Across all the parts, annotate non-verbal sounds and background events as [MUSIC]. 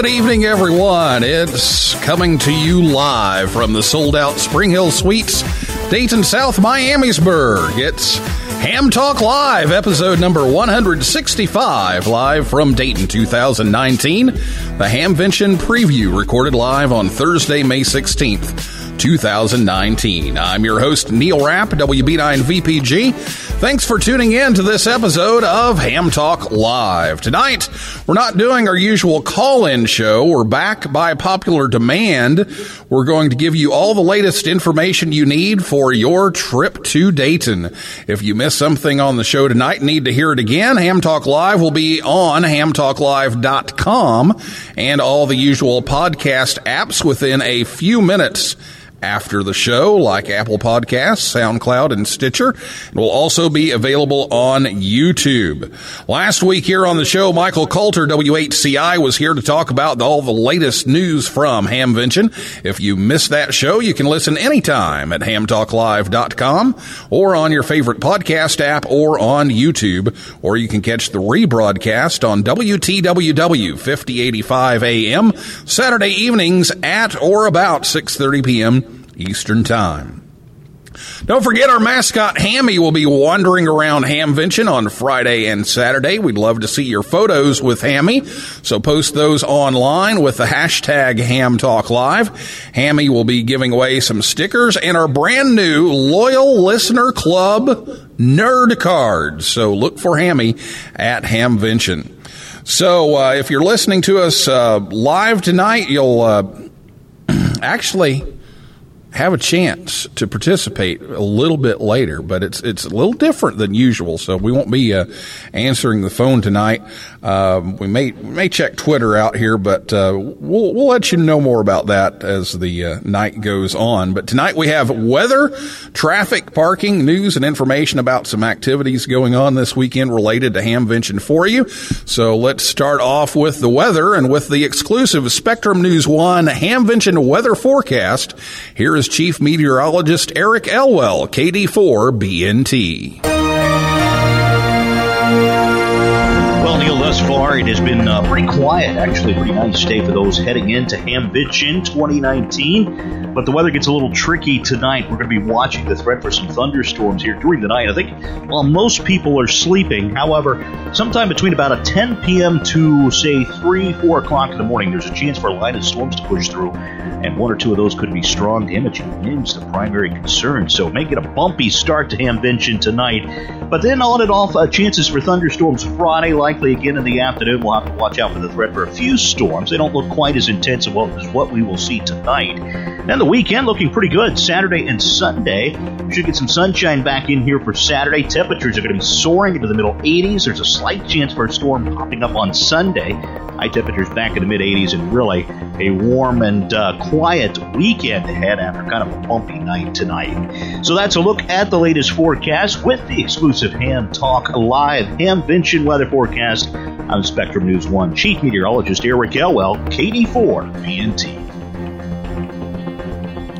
Good evening, everyone. It's coming to you live from the sold out Spring Hill Suites, Dayton, South Miamisburg. It's Ham Talk Live, episode number 165, live from Dayton 2019. The Hamvention preview recorded live on Thursday, May 16th. 2019. I'm your host, Neil Rapp, WB9VPG. Thanks for tuning in to this episode of Ham Talk Live. Tonight, we're not doing our usual call in show. We're back by popular demand. We're going to give you all the latest information you need for your trip to Dayton. If you missed something on the show tonight, need to hear it again, Ham Talk Live will be on hamtalklive.com and all the usual podcast apps within a few minutes after the show, like Apple Podcasts, SoundCloud, and Stitcher. It will also be available on YouTube. Last week here on the show, Michael Kalter, W8CI, was here to talk about all the latest news from Hamvention. If you missed that show, you can listen anytime at hamtalklive.com or on your favorite podcast app or on YouTube, or you can catch the rebroadcast on WTWW 5085 AM Saturday evenings at or about 6:30 p.m. Eastern Time. Don't forget our mascot Hammy will be wandering around Hamvention on Friday and Saturday. We'd love to see your photos with Hammy, so post those online with the hashtag HamTalkLive. Hammy will be giving away some stickers and our brand new Loyal Listener Club nerd cards. So look for Hammy at Hamvention. So uh, if you're listening to us uh, live tonight, you'll uh, [CLEARS THROAT] actually have a chance to participate a little bit later, but it's it's a little different than usual. So we won't be uh, answering the phone tonight. Um, we may we may check Twitter out here, but uh, we'll we'll let you know more about that as the uh, night goes on. But tonight we have weather, traffic, parking, news, and information about some activities going on this weekend related to Hamvention for you. So let's start off with the weather and with the exclusive Spectrum News One Hamvention weather forecast. Here is Chief Meteorologist Eric Elwell, KD4 BNT. Well, Neil, thus far it has been uh, pretty quiet. Actually, pretty nice day for those heading into Hamvention 2019. But the weather gets a little tricky tonight. We're going to be watching the threat for some thunderstorms here during the night. I think while most people are sleeping, however, sometime between about a 10 p.m. to say 3, 4 o'clock in the morning, there's a chance for a line of storms to push through, and one or two of those could be strong damaging winds, the primary concern. So make it a bumpy start to Hamvention tonight. But then on and off, uh, chances for thunderstorms Friday, likely again in the afternoon. We'll have to watch out for the threat for a few storms. They don't look quite as intense as what we will see tonight. Then the weekend looking pretty good. Saturday and Sunday. Should get some sunshine back in here for Saturday. Temperatures are going to be soaring into the middle 80s. There's a slight chance for a storm popping up on Sunday. High temperatures back in the mid 80s and really a warm and uh, quiet weekend ahead after kind of a bumpy night tonight. So that's a look at the latest forecast with the exclusive Ham Talk Live Hamvention weather forecast. I'm Spectrum News 1 Chief Meteorologist Eric Elwell, KD4 BNT.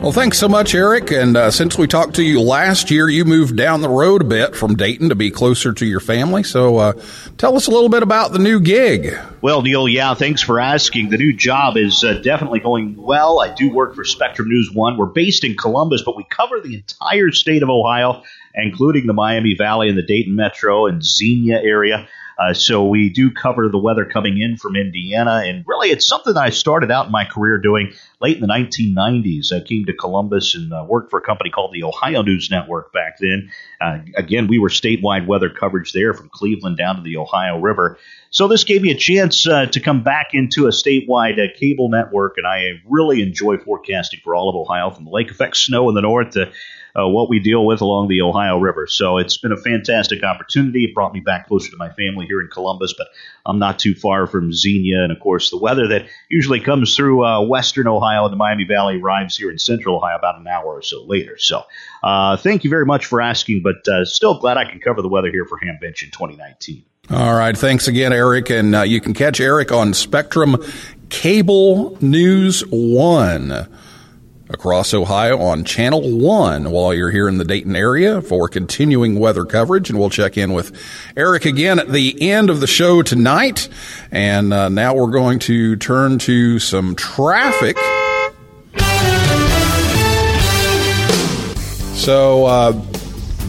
Well, thanks so much, Eric. And uh, since we talked to you last year, you moved down the road a bit from Dayton to be closer to your family. So uh, tell us a little bit about the new gig. Well, Neil, yeah, thanks for asking. The new job is uh, definitely going well. I do work for Spectrum News One. We're based in Columbus, but we cover the entire state of Ohio, including the Miami Valley and the Dayton Metro and Xenia area. Uh, so we do cover the weather coming in from Indiana, and really it's something that I started out in my career doing late in the 1990s. I came to Columbus and uh, worked for a company called the Ohio News Network back then. Uh, again, we were statewide weather coverage there from Cleveland down to the Ohio River. So this gave me a chance uh, to come back into a statewide uh, cable network, and I really enjoy forecasting for all of Ohio, from the lake effect snow in the north to uh, what we deal with along the Ohio River. So it's been a fantastic opportunity. It brought me back closer to my family here in Columbus, but I'm not too far from Xenia. And of course, the weather that usually comes through uh, western Ohio and the Miami Valley arrives here in central Ohio about an hour or so later. So uh, thank you very much for asking, but uh, still glad I can cover the weather here for Hamvention 2019. All right. Thanks again, Eric. And uh, you can catch Eric on Spectrum Cable News 1 across Ohio on Channel 1 while you're here in the Dayton area for continuing weather coverage. And we'll check in with Eric again at the end of the show tonight. And uh, now we're going to turn to some traffic. So uh,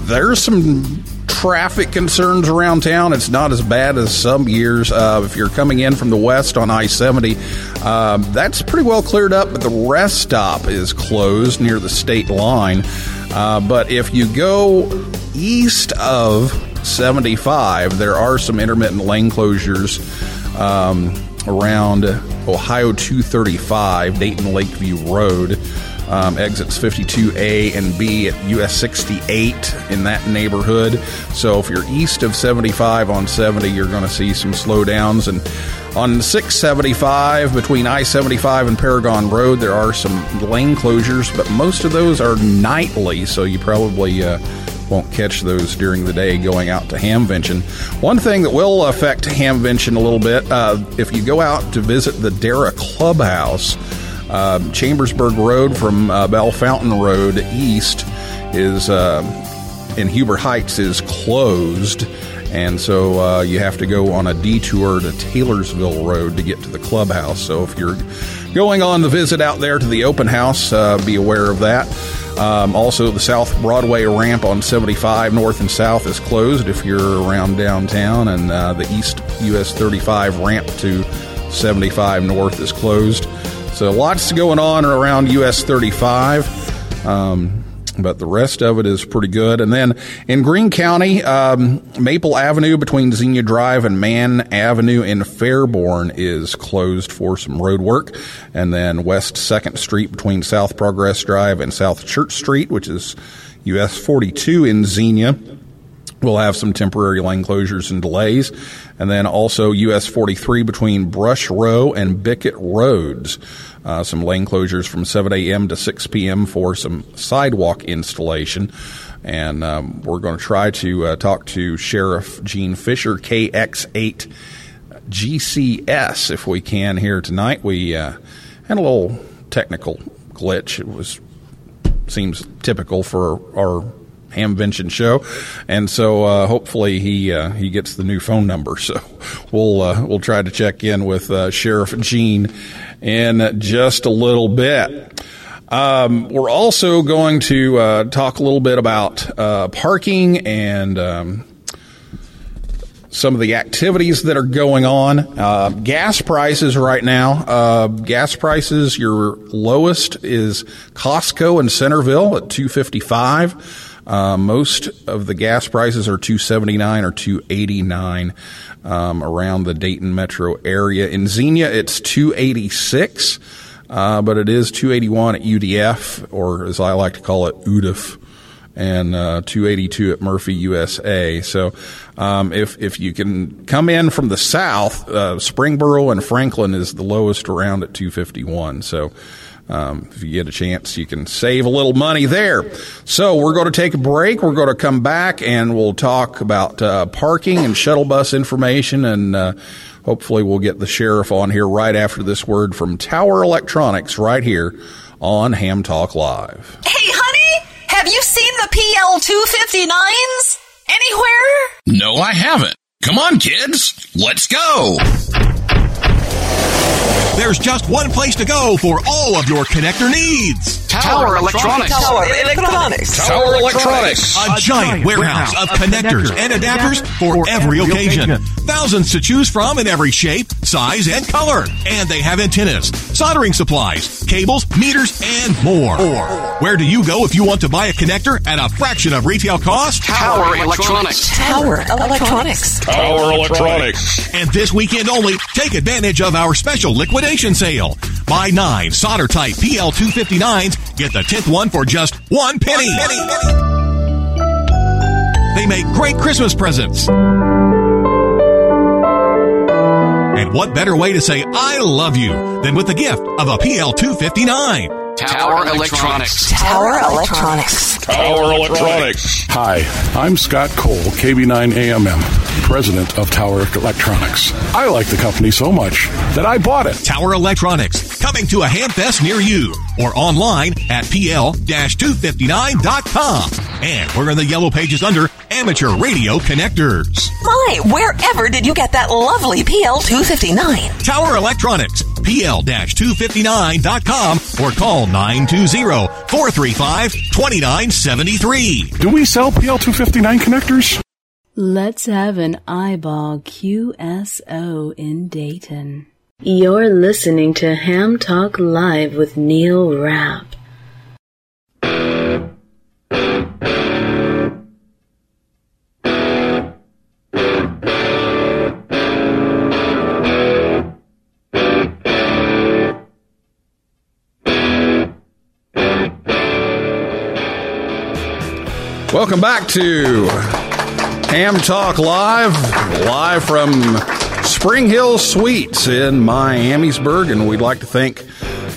there's some traffic concerns around town. It's not as bad as some years. Uh, if you're coming in from the west on I 70, um, that's pretty well cleared up, but the rest stop is closed near the state line. Uh, but if you go east of 75, there are some intermittent lane closures um, around Ohio 235, Dayton Lakeview Road um, exits 52A and B at US 68 in that neighborhood. So if you're east of 75 on 70, you're going to see some slowdowns. And on 675 between I 75 and Paragon Road, there are some lane closures, but most of those are nightly, so you probably. Uh, won't catch those during the day going out to Hamvention. One thing that will affect Hamvention a little bit, uh, if you go out to visit the Dara Clubhouse, uh, Chambersburg Road from uh, Bellefontaine Road east is uh, in Huber Heights is closed, and so uh, you have to go on a detour to Taylorsville Road to get to the clubhouse. So if you're going on the visit out there to the open house, uh, be aware of that. Um, also, the South Broadway ramp on 75 north and south is closed if you're around downtown, and uh, the East US 35 ramp to 75 north is closed. So lots going on around US 35. Um, but the rest of it is pretty good. And then in Greene County, um, Maple Avenue between Xenia Drive and Mann Avenue in Fairborn is closed for some road work. And then West 2nd Street between South Progress Drive and South Church Street, which is US 42 in Xenia. We'll have some temporary lane closures and delays. And then also US 43 between Brush Row and Bickett Roads. Uh, some lane closures from 7 a.m. to 6 p.m. for some sidewalk installation. And um, we're going to try to uh, talk to Sheriff Gene Fisher, KX8 GCS, if we can here tonight. We uh, had a little technical glitch. It was seems typical for our Hamvention show, and so uh, hopefully he uh, he gets the new phone number. [LAUGHS] So we'll uh, we'll try to check in with uh, Sheriff Gene in just a little bit. Um, we're also going to uh, talk a little bit about uh, parking and. Um, some of the activities that are going on. Uh, gas prices right now. Uh, gas prices. Your lowest is Costco in Centerville at two fifty five. Uh, most of the gas prices are 279 or 289 um, around the Dayton metro area. In Xenia, it's 286, uh, but it is 281 at UDF, or as I like to call it, UDF and uh, 282 at Murphy USA. So um, if if you can come in from the south, uh, Springboro and Franklin is the lowest around at 251. So. Um, if you get a chance, you can save a little money there. So we're going to take a break. We're going to come back and we'll talk about uh, parking and shuttle bus information, and uh, hopefully we'll get the sheriff on here right after this word from Tower Electronics right here on Ham Talk Live. Hey, honey, have you seen the PL 259s anywhere? No, I haven't. Come on, kids. Let's go. There's just one place to go for all of your connector needs. Tower Electronics. Tower Electronics. Tower Electronics. A giant warehouse of connectors and adapters for every occasion. Thousands to choose from in every shape, size, and color. And they have antennas, soldering supplies, cables, meters, and more. Or where do you go if you want to buy a connector at a fraction of retail cost? Tower Electronics. Tower Electronics. Tower Electronics. And this weekend only, take advantage of our special liquidation sale. Buy nine solder type PL259s, get the 10th one for just one penny. penny penny They make great Christmas presents. And what better way to say I love you than with the gift of a PL259? Tower Electronics. Tower Electronics. Tower Electronics. Hi, I'm Scott Cole, KB9AMM, president of Tower Electronics. I like the company so much that I bought it. Tower Electronics, coming to a Hamfest near you or online at pl-259.com. And we're in the yellow pages under Amateur Radio Connectors. My, wherever did you get that lovely PL259? Tower Electronics, pl-259.com or call 920-435-2973. Do we sell PL259 connectors? Let's have an eyeball QSO in Dayton. You're listening to Ham Talk Live with Neil Rapp. Welcome back to Ham Talk Live, live from Spring Hill Suites in Miamisburg, and we'd like to thank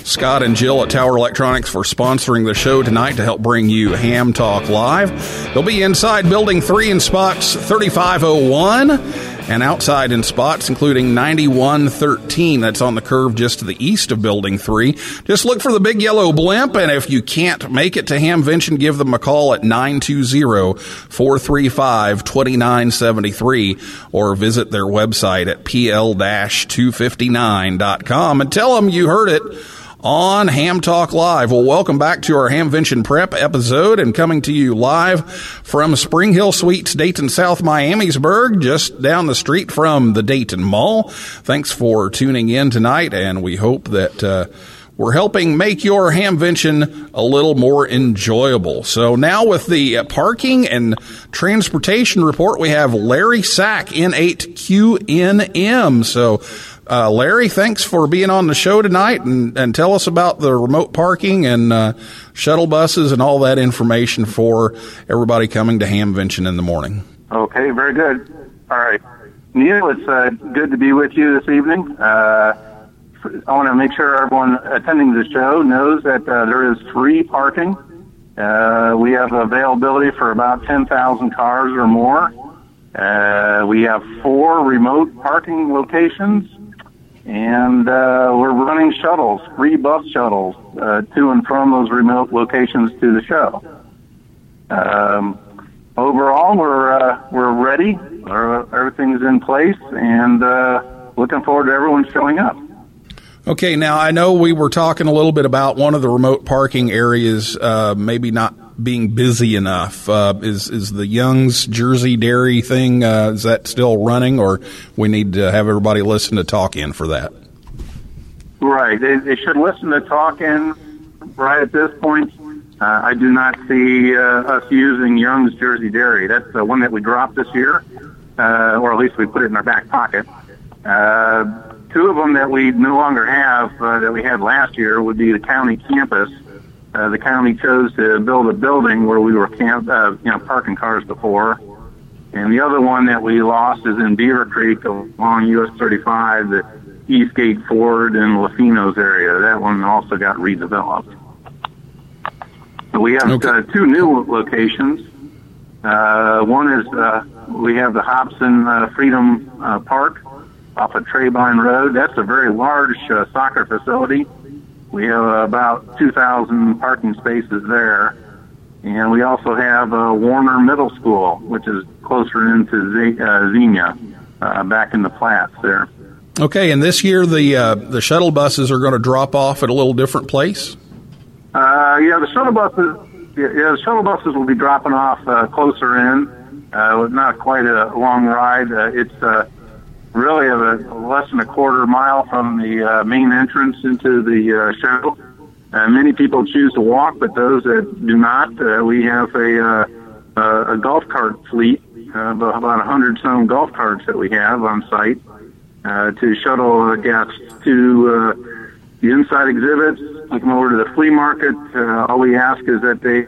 Scott and Jill at Tower Electronics for sponsoring the show tonight to help bring you Ham Talk Live. They'll be inside Building 3 in spots 3501 and outside in spots including 9113 that's on the curve just to the east of building 3 just look for the big yellow blimp and if you can't make it to hamvention give them a call at 920-435-2973 or visit their website at pl-259.com and tell them you heard it on Ham Talk Live. Well, welcome back to our Hamvention Prep episode and coming to you live from Spring Hill Suites, Dayton, South Miamisburg, just down the street from the Dayton Mall. Thanks for tuning in tonight, and we hope that uh, we're helping make your Hamvention a little more enjoyable. So now with the parking and transportation report, we have Larry Sack, N8QNM. So uh, Larry, thanks for being on the show tonight and, and tell us about the remote parking and uh, shuttle buses and all that information for everybody coming to Hamvention in the morning. Okay, very good. All right. Neil, it's uh, good to be with you this evening. Uh, I want to make sure everyone attending the show knows that uh, there is free parking. Uh, we have availability for about 10,000 cars or more. Uh, we have four remote parking locations, and uh, we're running shuttles, free bus shuttles, uh, to and from those remote locations to the show. Um, overall, we're uh, we're ready. Our, everything's in place, and uh, looking forward to everyone showing up. Okay, now I know we were talking a little bit about one of the remote parking areas, uh, maybe not being busy enough. Uh, is is the Young's Jersey Dairy thing? Uh, is that still running, or we need to have everybody listen to talk in for that? Right. They, they should listen to talk in right at this point. Uh, I do not see uh, us using Young's Jersey Dairy. That's the one that we dropped this year, uh, or at least we put it in our back pocket. Uh, two of them that we no longer have that we had last year would be the county campus. Uh, the county chose to build a building where we were camp, uh, you know, parking cars before. And the other one that we lost is in Beaver Creek along US 35, the Eastgate Ford and Lafino's area. That one also got redeveloped. So we have Okay. uh, two new locations. Uh, one is uh, we have the Hobson uh, Freedom uh, Park off of Trebein Road. That's a very large uh, soccer facility. We have about 2,000 parking spaces there. And we also have uh, Warner Middle School, which is closer into Z- uh, Xenia, uh, back in the Platts there. Okay, and this year the uh, the shuttle buses are going to drop off at a little different place. Uh, yeah, the shuttle buses. Yeah, the shuttle buses will be dropping off uh, closer in. Uh, not quite a long ride. Uh, it's uh, really a, less than a quarter mile from the uh, main entrance into the uh, show. Uh, many people choose to walk, but those that do not, uh, we have a uh, a golf cart fleet, uh, about a hundred some golf carts that we have on site uh, to shuttle guests to uh, the inside exhibits, take them over to the flea market. Uh, all we ask is that they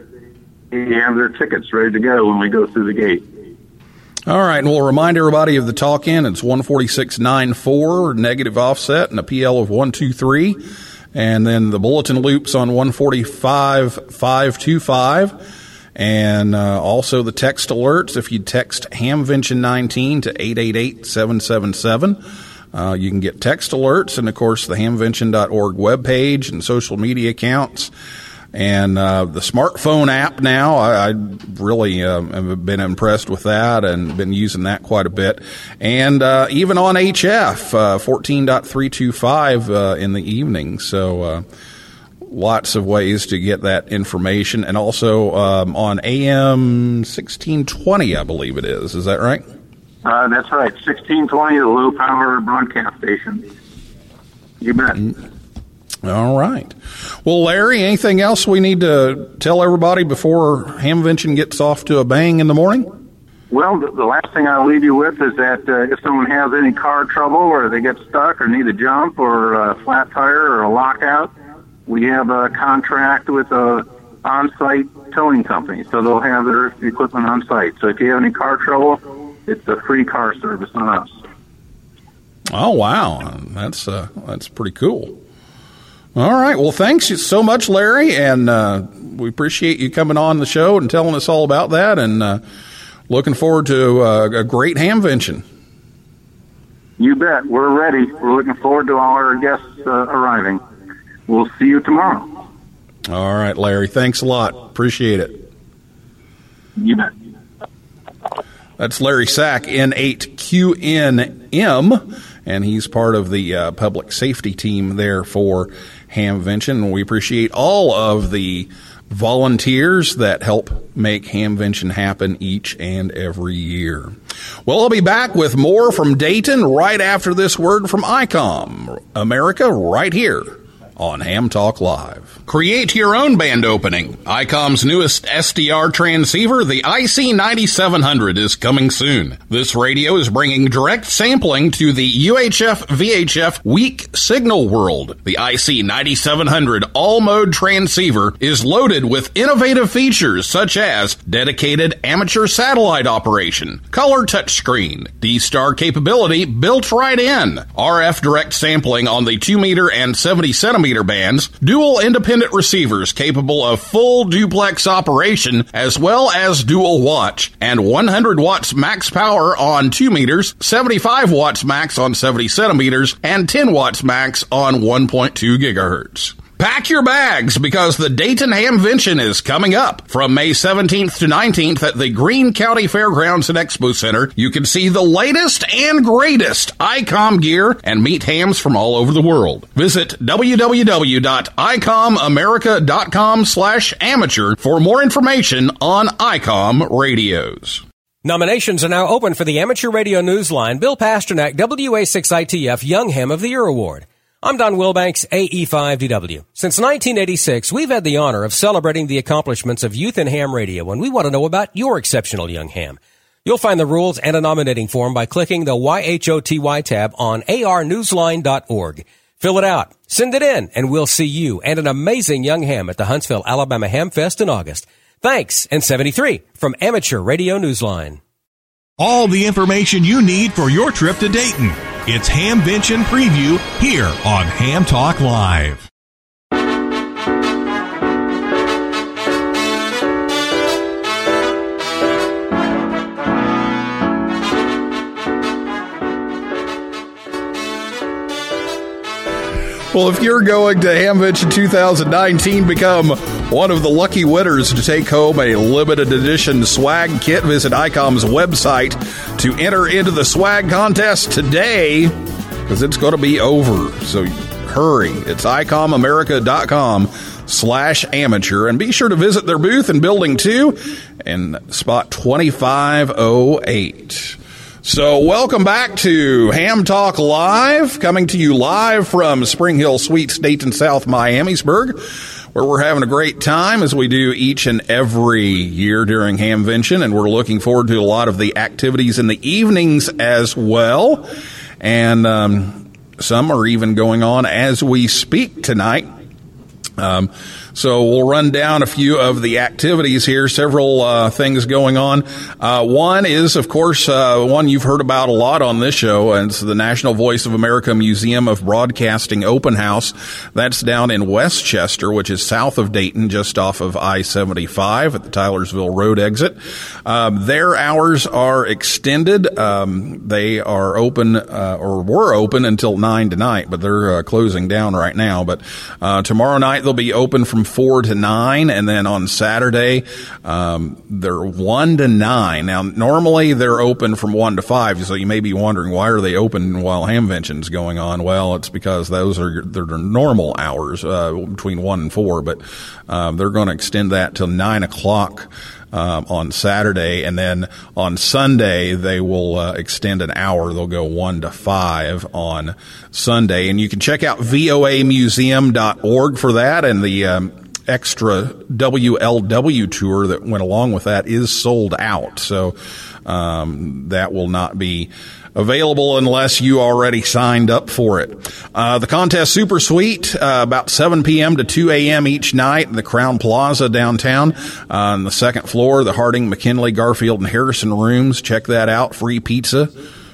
have their tickets ready to go when we go through the gate. All right, and we'll remind everybody of the talk in. It's 146.94, negative offset, and a PL of 123. And then the bulletin loops on 145.525. And uh, also the text alerts. If you text Hamvention19 to 888 uh, you can get text alerts. And of course, the hamvention.org webpage and social media accounts. And uh, the smartphone app now, I, I really uh, have been impressed with that and been using that quite a bit. And uh, even on HF uh, 14.325 uh, in the evening. So uh, lots of ways to get that information. And also um, on AM 1620, I believe it is. Is that right? Uh, that's right, 1620, the low power broadcast station. You bet. All right. Well, Larry, anything else we need to tell everybody before Hamvention gets off to a bang in the morning? Well, the, last thing I'll leave you with is that uh, if someone has any car trouble or they get stuck or need a jump or a flat tire or a lockout, we have a contract with a on-site towing company, so they'll have their equipment on site. So if you have any car trouble, it's a free car service on us. Oh wow, that's uh, that's pretty cool. All right, well, thanks so much, Larry, and uh, we appreciate you coming on the show and telling us all about that, and uh, looking forward to uh, a great hamvention. You bet. We're ready. We're looking forward to all our guests uh, arriving. We'll see you tomorrow. All right, Larry, thanks a lot. Appreciate it. You bet. That's Larry Sack, N8QNM, and he's part of the uh, public safety team there for Hamvention. And we appreciate all of the volunteers that help make Hamvention happen each and every year. Well, I'll be back with more from Dayton right after this word from ICOM America right here on Ham Talk Live. Create your own band opening. ICOM's newest SDR transceiver, the IC9700, is coming soon. This radio is bringing direct sampling to the UHF VHF weak signal world. The IC9700 all mode transceiver is loaded with innovative features such as dedicated amateur satellite operation, color touchscreen, D-Star capability built right in, RF direct sampling on the 2 meter and 70 centimeter bands, dual independent receivers capable of full duplex operation as well as dual watch, and 100 watts max power on 2 meters, 75 watts max on 70 centimeters, and 10 watts max on 1.2 gigahertz. Pack your bags because the Dayton Hamvention is coming up. From May 17th to 19th at the Greene County Fairgrounds and Expo Center, you can see the latest and greatest ICOM gear and meet hams from all over the world. Visit www.icomamerica.com slash amateur for more information on ICOM radios. Nominations are now open for the Amateur Radio Newsline Bill Pasternak WA6ITF Young Ham of the Year Award. I'm Don Wilbanks, AE5DW. Since 1986, we've had the honor of celebrating the accomplishments of youth in ham radio, and we want to know about your exceptional young ham. You'll find the rules and a nominating form by clicking the YHOTY tab on arnewsline.org. Fill it out, send it in, and we'll see you and an amazing young ham at the Huntsville, Alabama Ham Fest in August. Thanks, and 73 from Amateur Radio Newsline. All the information you need for your trip to Dayton. It's Hamvention Preview here on Ham Talk Live. Well, if you're going to Hamvention 2019, become one of the lucky winners to take home a limited edition swag kit. Visit ICOM's website to enter into the swag contest today because it's going to be over. So hurry. It's ICOMAmerica.com slash amateur. And be sure to visit their booth in Building 2 in spot 2508. So, welcome back to Ham Talk Live, coming to you live from Spring Hill Suites, Dayton, South Miamisburg, where we're having a great time as we do each and every year during Hamvention, and we're looking forward to a lot of the activities in the evenings as well. And um, some are even going on as we speak tonight. Um, so we'll run down a few of the activities here. Several uh, things going on. Uh, one is, of course, uh, one you've heard about a lot on this show, and it's the National Voice of America Museum of Broadcasting Open House. That's down in Westchester, which is south of Dayton, just off of I-75 at the Tylersville Road exit. Um, their hours are extended. Um, they are open, uh, or were open until nine tonight, but they're uh, closing down right now. But uh, tomorrow night they'll be open from four to nine, and then on Saturday um, they're one to nine. Now, normally they're open from one to five, so you may be wondering why are they open while Hamvention's going on? Well, it's because those are their normal hours uh, between one and four, but um, they're going to extend that till nine o'clock. Um, on Saturday, and then on Sunday they will uh, extend an hour. They'll go one to five on Sunday, and you can check out voamuseum.org for that. And the um, extra WLW tour that went along with that is sold out, so um, that will not be available unless you already signed up for it. Uh, the contest super suite, uh, about 7 p.m. to 2 a.m. each night in the Crowne Plaza downtown uh, on the second floor, the Harding, McKinley, Garfield, and Harrison rooms. Check that out. Free pizza.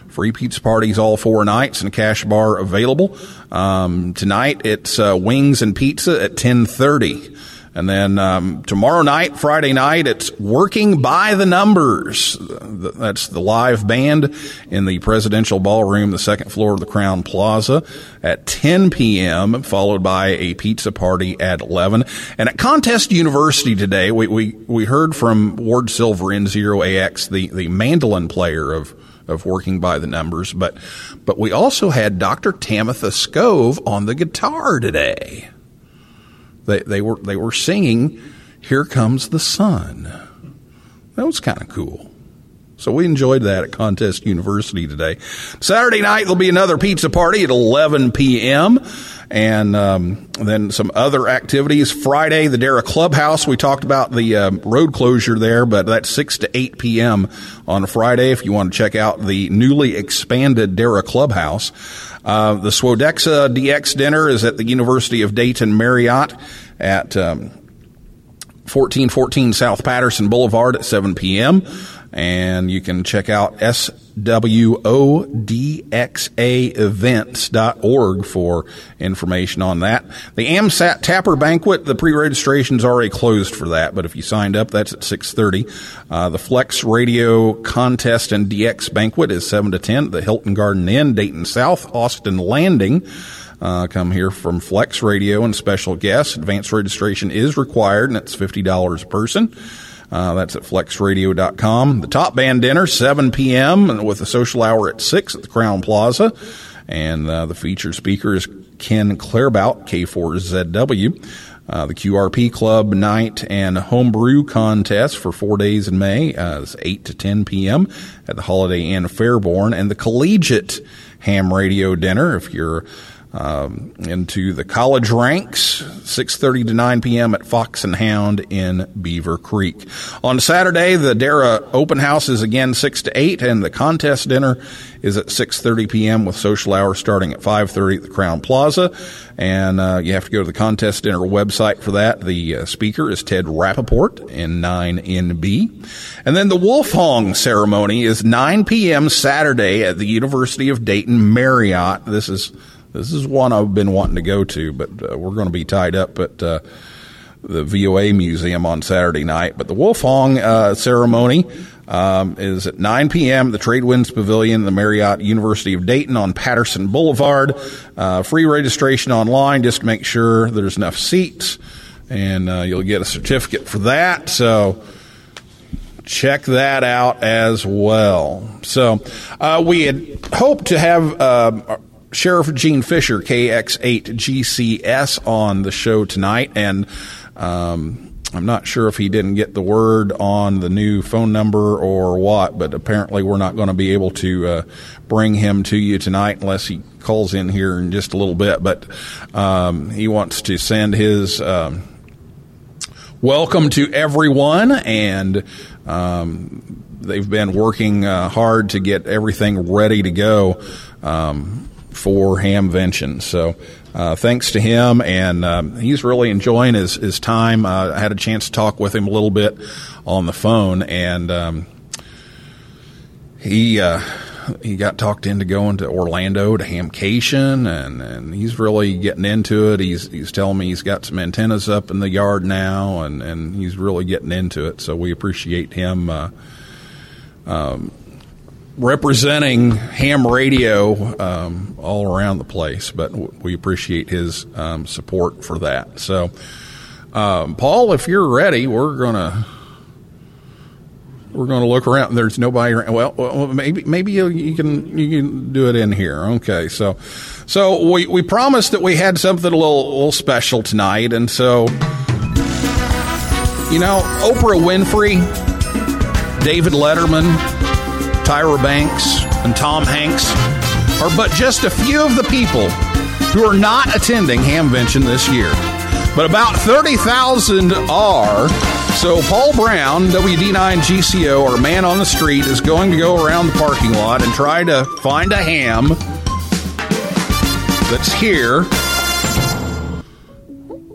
Free pizza parties all four nights and a cash bar available. Um, tonight it's uh, wings and pizza at 1030. And then um, tomorrow night, Friday night, it's Working by the Numbers. That's the live band in the Presidential Ballroom, the second floor of the Crowne Plaza at 10 p.m., followed by a pizza party at 11. And at Contest University today, we, we, we heard from Ward Silver N0AX, the, the mandolin player of of working by the numbers, but but we also had Dr. Tamitha Skov on the guitar today. They they were they were singing "Here Comes the Sun." That was kind of cool. So we enjoyed that at Contest University today. Saturday night there'll be another pizza party at 11 p.m. and um, then some other activities. Friday, the Dara Clubhouse. We talked about the um, road closure there, but that's 6 to 8 p.m. on Friday if you want to check out the newly expanded Dara Clubhouse. Uh, the SWODXA DX dinner is at the University of Dayton Marriott at um, 1414 South Patterson Boulevard at 7 p.m. And you can check out swodxaevents.org for information on that. The AMSAT TAPR Banquet, the pre-registration's already closed for that, but if you signed up, that's at 6.30. Uh, the Flex Radio Contest and DX Banquet is 7 to 10 the Hilton Garden Inn, Dayton South, Austin Landing. Uh, come hear from Flex Radio and special guests. Advanced registration is required, and it's $50 a person. Uh, that's at flexradio.com. The Top Band Dinner, 7 p.m. with a social hour at 6 at the Crowne Plaza. And uh, the featured speaker is Ken Claerbout, K4ZW. Uh, the QRP Club Night and Homebrew Contest for four days in May uh, is 8 to 10 p.m. at the Holiday Inn Fairborn. And the Collegiate Ham Radio Dinner, if you're um, into the college ranks, 6.30 to 9 p.m. at Fox and Hound in Beaver Creek. On Saturday, the Dara open house is again 6 to 8, and the contest dinner is at 6.30 p.m. with social hour starting at 5.30 at the Crowne Plaza. And uh, you have to go to the contest dinner website for that. The uh, speaker is Ted Rappaport N9NB. And then the Wouff Hong ceremony is 9 p.m. Saturday at the University of Dayton Marriott. This is this is one I've been wanting to go to, but uh, we're going to be tied up at uh, the VOA Museum on Saturday night. But the Wouff Hong uh, ceremony um, is at 9 p.m. at the Trade Winds Pavilion, the Marriott University of Dayton on Patterson Boulevard. Uh, free registration online just to make sure there's enough seats, and uh, you'll get a certificate for that. So check that out as well. So uh, we had hoped to have Sheriff Gene Fisher, KX8GCS, on the show tonight, and um, I'm not sure if he didn't get the word on the new phone number or what, but apparently we're not going to be able to uh, bring him to you tonight unless he calls in here in just a little bit. But um, he wants to send his. Um, welcome to everyone, and um, they've been working uh, hard to get everything ready to go um, for Hamvention. So. Uh, thanks to him, and um, he's really enjoying his, his time. Uh, I had a chance to talk with him a little bit on the phone, and um, he uh, he got talked into going to Orlando to Hamcation, and, and he's really getting into it. He's he's telling me he's got some antennas up in the yard now, and, and he's really getting into it. So we appreciate him uh, um, representing ham radio um, all around the place. But we appreciate his um, support for that. So, um, Paul, if you're ready, we're gonna we're to look around. There's nobody around. Well, maybe maybe you, you, can you can do it in here. Okay, so so we we promised that we had something a little, a little special tonight, and so you know Oprah Winfrey, David Letterman, Tyra Banks, and Tom Hanks are but just a few of the people who are not attending Hamvention this year. But about 30,000 are. So Paul Brown, WD9GCO, our man on the street, is going to go around the parking lot and try to find a ham that's here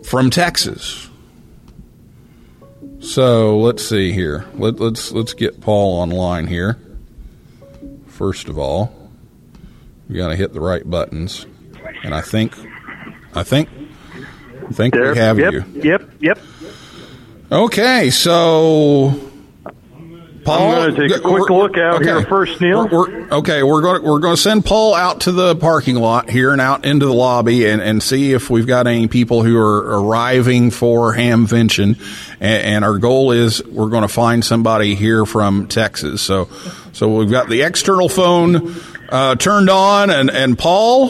from Texas. So let's see here. Let, let's let's get Paul online here. First of all, we got to hit the right buttons, and I think, I think, I think There. we have yep, you. Yep, yep. Okay, so Paul, I'm gonna take a quick look out here first, Neil. We're, we're- okay, we're going to, we're going to send Paul out to the parking lot here and out into the lobby and, and see if we've got any people who are arriving for Hamvention. And, and our goal is we're going to find somebody here from Texas. So, so we've got the external phone uh, turned on, and and Paul,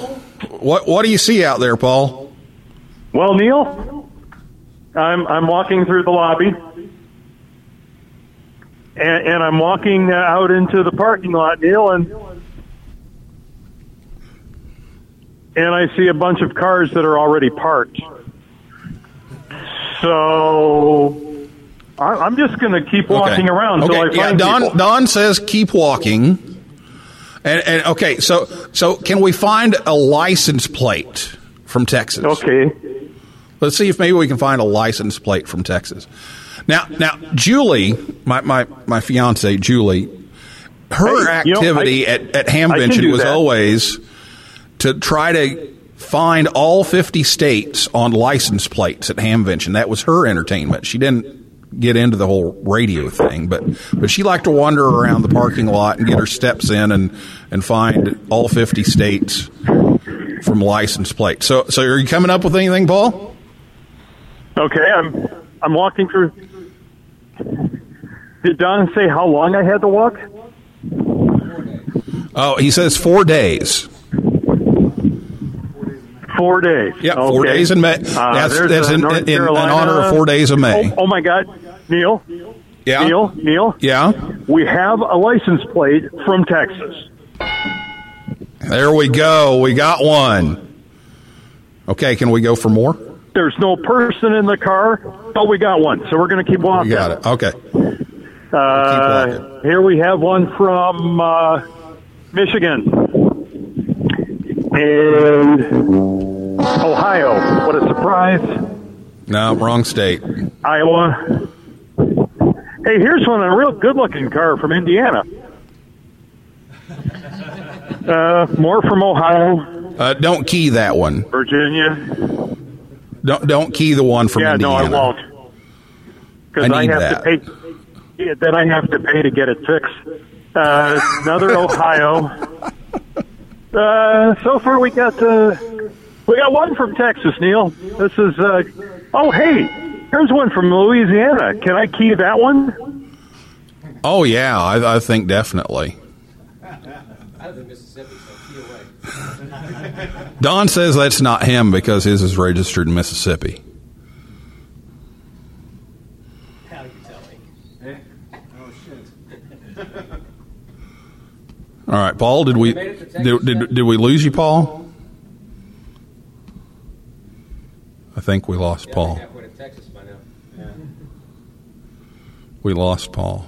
what what do you see out there, Paul? Well, Neil, I'm I'm walking through the lobby, and, and I'm walking out into the parking lot, Neil, and and I see a bunch of cars that are already parked. So I'm just going to keep walking around until I yeah, find Don people. Don says keep walking. And, and okay, so so can we find a license plate from Texas? Okay. Let's see if maybe we can find a license plate from Texas. Now now Julie, my my, my fiance Julie, her Hey, you know, activity I- at, at Hamvention was that. always to try to find all 50 states on license plates at Hamvention. That was her entertainment. She didn't get into the whole radio thing, but but she liked to wander around the parking lot and get her steps in and and find all 50 states from license plates. So so are you coming up with anything, Paul? Okay, I'm I'm walking through. Did Don say how long I had to walk? Oh, he says 4 days. Four days. Yeah, four days in May. Uh, That's, that's in, in, in honor of four days of May. Oh, oh my God, Neil. Yeah. Neil. Neil. Yeah. We have a license plate from Texas. There we go. We got one. Okay, can we go for more? There's no person in the car. but we got one. So we're going to keep walking. We got it. Okay. Uh, here we have one from uh, Michigan and Ohio. What a surprise! No, wrong state. Iowa. Hey, here's one a real good-looking car from Indiana. Uh, more from Ohio, Uh, don't key that one. Virginia. Don't don't key the one from yeah, Indiana. no, I won't. Because I I, have that. to pay. Yeah, then I have to pay to get it fixed. Uh, another [LAUGHS] Ohio. Uh, so far, we got uh, we got one from Texas, Neil. This is. Uh, oh, hey, here's one from Louisiana. Can I key that one? Oh yeah, I, I think definitely. Don says that's not him because his is registered in Mississippi. All right, Paul. Did we did, did, did we lose you, Paul? I think we lost Paul. We lost Paul.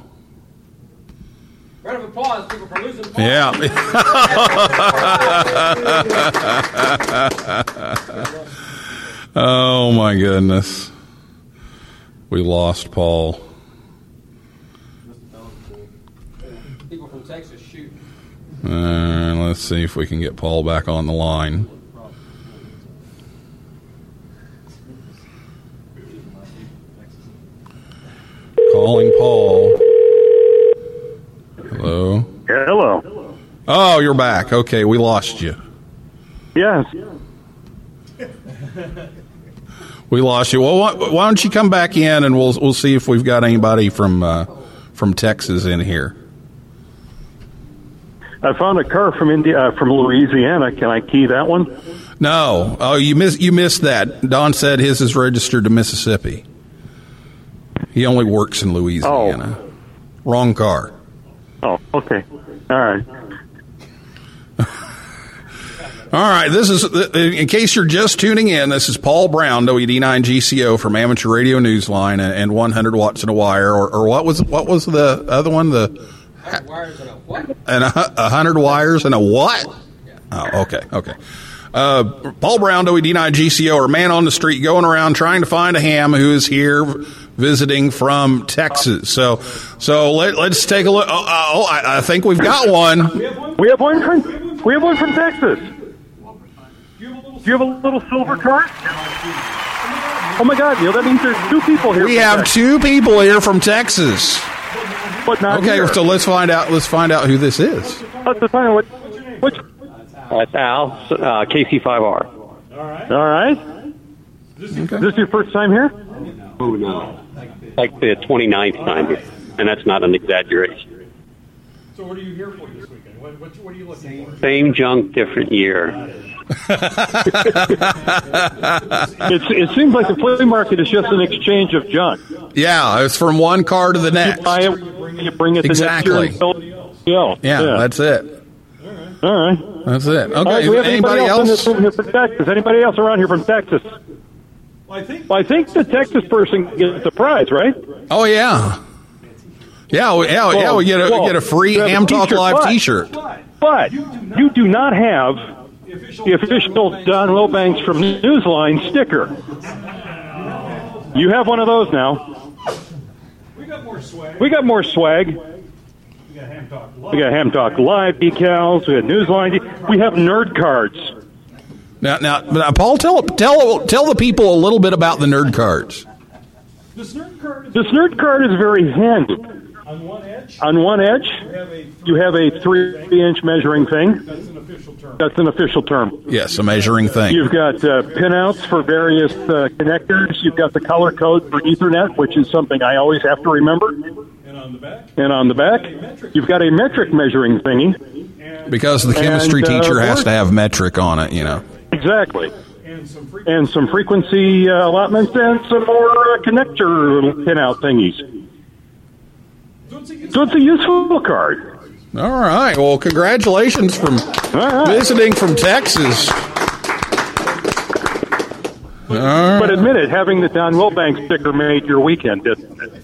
Round of applause, people, for losing Paul. Yeah. [LAUGHS] [LAUGHS] oh my goodness. We lost Paul. People from Texas shoot. Uh, let's see if we can get Paul back on the line. Calling Paul. Hello. Hello. Oh, you're back. Okay, we lost you. Yes. We lost you. Well, why, why don't you come back in and we'll we'll see if we've got anybody from uh, from Texas in here. I found a car from India, uh, from Louisiana. Can I key that one? No. Oh, you missed you missed that. Don said his is registered to Mississippi. He only works in Louisiana. Oh. Wrong car. Oh, okay. All right. [LAUGHS] All right, this is in case you're just tuning in. This is Paul Brown, WD9 GCO from Amateur Radio Newsline, and, and 100 watts in a wire, or, or what was what was the other one? The Wires and a what? and a, a hundred wires and a what? Oh, okay, okay. Uh, Paul Brown, WD9 GCO, or man on the street going around trying to find a ham who is here visiting from Texas. So, so let, let's take a look. Oh, oh I, I think we've got one. We have one from we have one from Texas. Do you have a little silver card? Oh my God, Neil! That means there's two people here. We have Texas, two people here from Texas. But not Okay, here. so let's find out. Let's find out who this is. Let's find out what. Which? That's Al, uh, KC5R. All right. All right. Is this your first time here? Oh, no. Like the 29th time here, and that's not an exaggeration. So what are you here for this weekend? What, what, what are you looking for? Same junk, different year. [LAUGHS] It's, it seems like the flea market is just an exchange of junk. Yeah, it's from one car to the You next. buy it, you bring it the Exactly. next year. and sell it. Yeah, that's it. All right. That's it. All right, Okay, do we have anybody anybody else in this room here from Texas? Anybody else around here from Texas? Well, I think Well, I think the Texas person gets the prize, right? Oh yeah, yeah, we- yeah, yeah. We get a we get a free you have a Ham Talk Live but- T-shirt. But you do not have the official Don Wilbanks from Newsline sticker. You have one of those now. We got more swag. We got more swag. We got ham talk. We got Ham Talk Live decals. We got Newsline. We have nerd cards. Now, now, now, Paul, tell tell tell the people a little bit about the nerd cards. This nerd card is This nerd card is very handy. On one edge. On one edge, have a you have a three-inch measuring thing. that's an official term. That's an official term. Yes, a measuring thing. You've got uh, pinouts for various uh, connectors. You've got the color code for Ethernet, which is something I always have to remember. And on the back, And on the back, you've got a metric measuring thingy. Because the chemistry And, uh, teacher has to have metric on it, you know. Exactly. and some free. And some frequency uh, allotments and some more uh, connector pinout thingies. So it's a useful card. All right. Well, congratulations from visiting from Texas. All right. But admit it, having the Don Wilbanks sticker made your weekend, didn't it?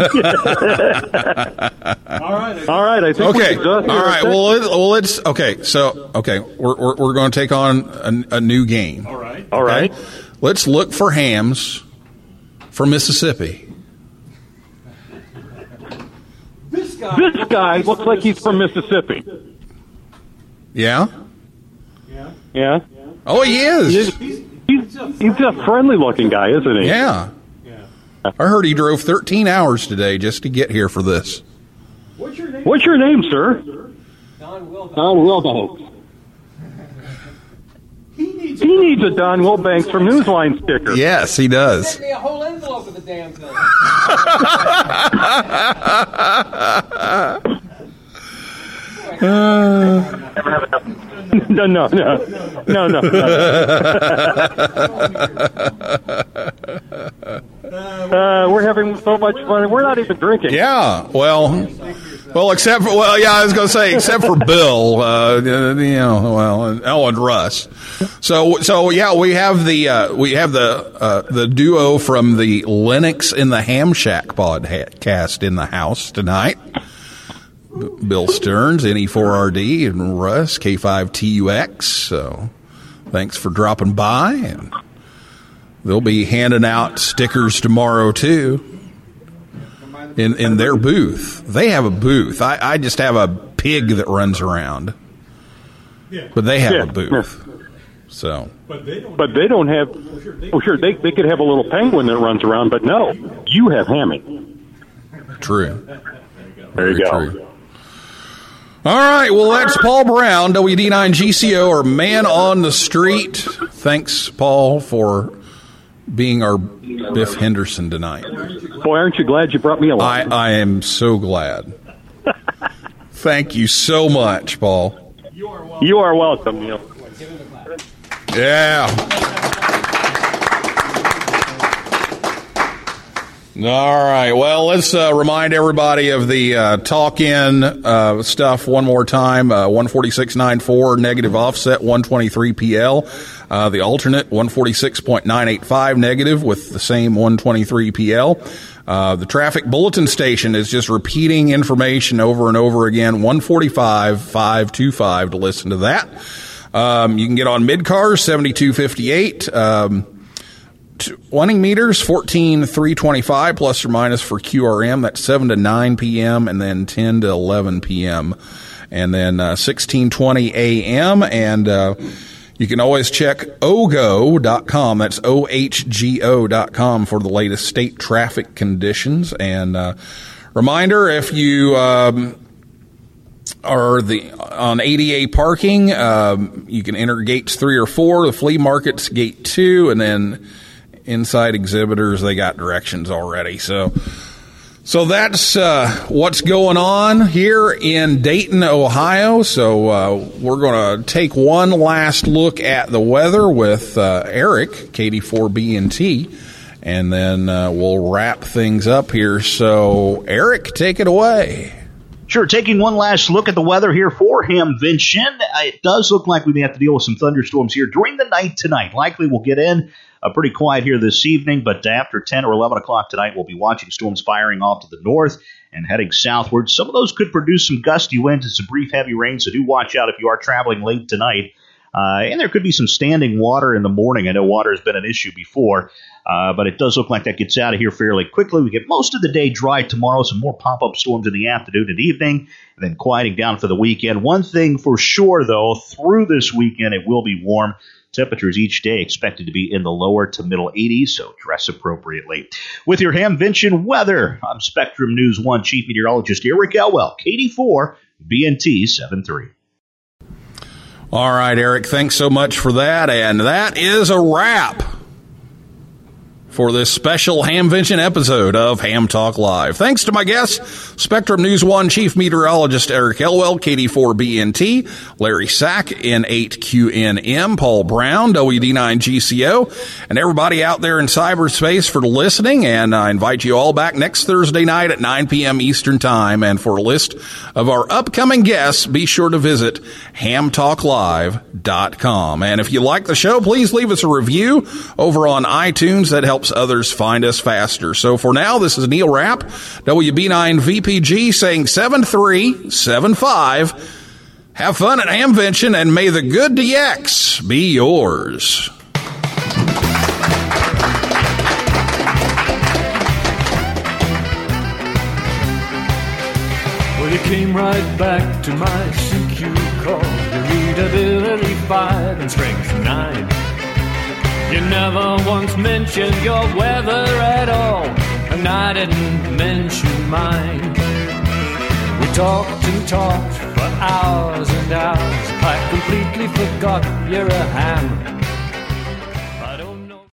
[LAUGHS] All right. All right, I think Okay. All exhausted right. Well, let's, well, let's. Okay. So, okay, we're we're, we're going to take on a, a new game. All right. All right. Let's look for hams from Mississippi. This guy. This guy looks like he's from Mississippi. Yeah. Yeah. Yeah. Oh, he is. He's, he's, he's a friendly looking guy, isn't he? Yeah. Yeah. I heard he drove 13 hours today just to get here for this. What's your name? What's your name, sir? Don Wilbanks. Don Wilbanks. He needs. He needs a Don Wilbanks from Newsline sticker. Yes, he does. Sent me a whole envelope of the damn thing. [LAUGHS] no, no, no, no, no. [LAUGHS] uh, we're having so much fun. We're not even drinking. Yeah, well, well, except for well, yeah, I was going to say except for Bill, uh, you know, well, and, oh, and Russ. So, so yeah, we have the uh, we have the uh, the duo from the Linux in the Ham Shack podcast in the house tonight. Bill Stearns, NE4RD, and Russ K5TUX. So, thanks for dropping by, and they'll be handing out stickers tomorrow too in in their booth. They have a booth. I, I just have a pig that runs around, but they have Yeah, a booth. So But they don't have. Well, oh, oh, sure, they they could have a little penguin that runs around, but no, you have Hammy. true. There you Very go. true. All right. Well, that's Paul Brown, WD9GCO, or man on the street. Thanks, Paul, for being our Biff Henderson tonight. Boy, aren't you glad you brought me along? I, I am so glad. [LAUGHS] Thank you so much, Paul. You are welcome, Neil. Yeah. All right. Well, let's uh, remind everybody of the uh, talk in uh, stuff one more time. Uh, 146.94 negative offset, 123 PL. Uh, the alternate 146.985 negative with the same 123 PL. Uh, the traffic bulletin station is just repeating information over and over again. 145 525 to listen to that. Um, you can get on mid cars 7258. Um, wanting meters 14325 plus or minus for QRM. That's 7 to 9 p.m. and then 10 to 11 p.m. and then uh, 1620 a.m. and uh, you can always check ohgo.com. That's O-H-G-O.com for the latest state traffic conditions. And uh, reminder, if you um, are the on ADA parking, um, you can enter gates three or four. The flea market's gate two, and then inside exhibitors they got directions already. So, so that's uh, what's going on here in Dayton, Ohio. So uh, we're going to take one last look at the weather with uh, Eric, KD4BNT, and then uh, we'll wrap things up here. So, Eric, take it away. Sure, taking one last look at the weather here for Hamvention. Uh, It does look like we may have to deal with some thunderstorms here during the night tonight. Likely we'll get in uh, pretty quiet here this evening, but after 10 or 11 o'clock tonight, we'll be watching storms firing off to the north and heading southward. Some of those could produce some gusty winds and some brief heavy rain, so do watch out if you are traveling late tonight. Uh, and there could be some standing water in the morning. I know water has been an issue before, uh, but it does look like that gets out of here fairly quickly. We get most of the day dry tomorrow, some more pop up storms in the afternoon and evening, and then quieting down for the weekend. One thing for sure, though, through this weekend, it will be warm. Temperatures each day expected to be in the lower to middle 80s, so dress appropriately. With your Hamvention weather, I'm Spectrum News 1 Chief Meteorologist Eric Elwell, KD4 BNT 73. All right, Eric, thanks so much for that. And that is a wrap for this special Hamvention episode of Ham Talk Live. Thanks to my guests, Spectrum News 1 Chief Meteorologist Eric Elwell, KD4BNT, Larry Sack, N8QNM, Paul Brown, WD9GCO, and everybody out there in cyberspace for listening. And I invite you all back next Thursday night at 9 p.m. Eastern Time. And for a list of our upcoming guests, be sure to visit hamtalklive.com. And if you like the show, please leave us a review over on iTunes. That helps others find us faster. So for now, this is Neil Rapp, WB9VPG saying 7375. Have fun at Hamvention and may the good DX be yours. Well, you came right back to my CQ call. Your readability five and strength nine. You never once mentioned your weather at all, and I didn't mention mine. We talked and talked for hours and hours. I completely forgot you're a ham.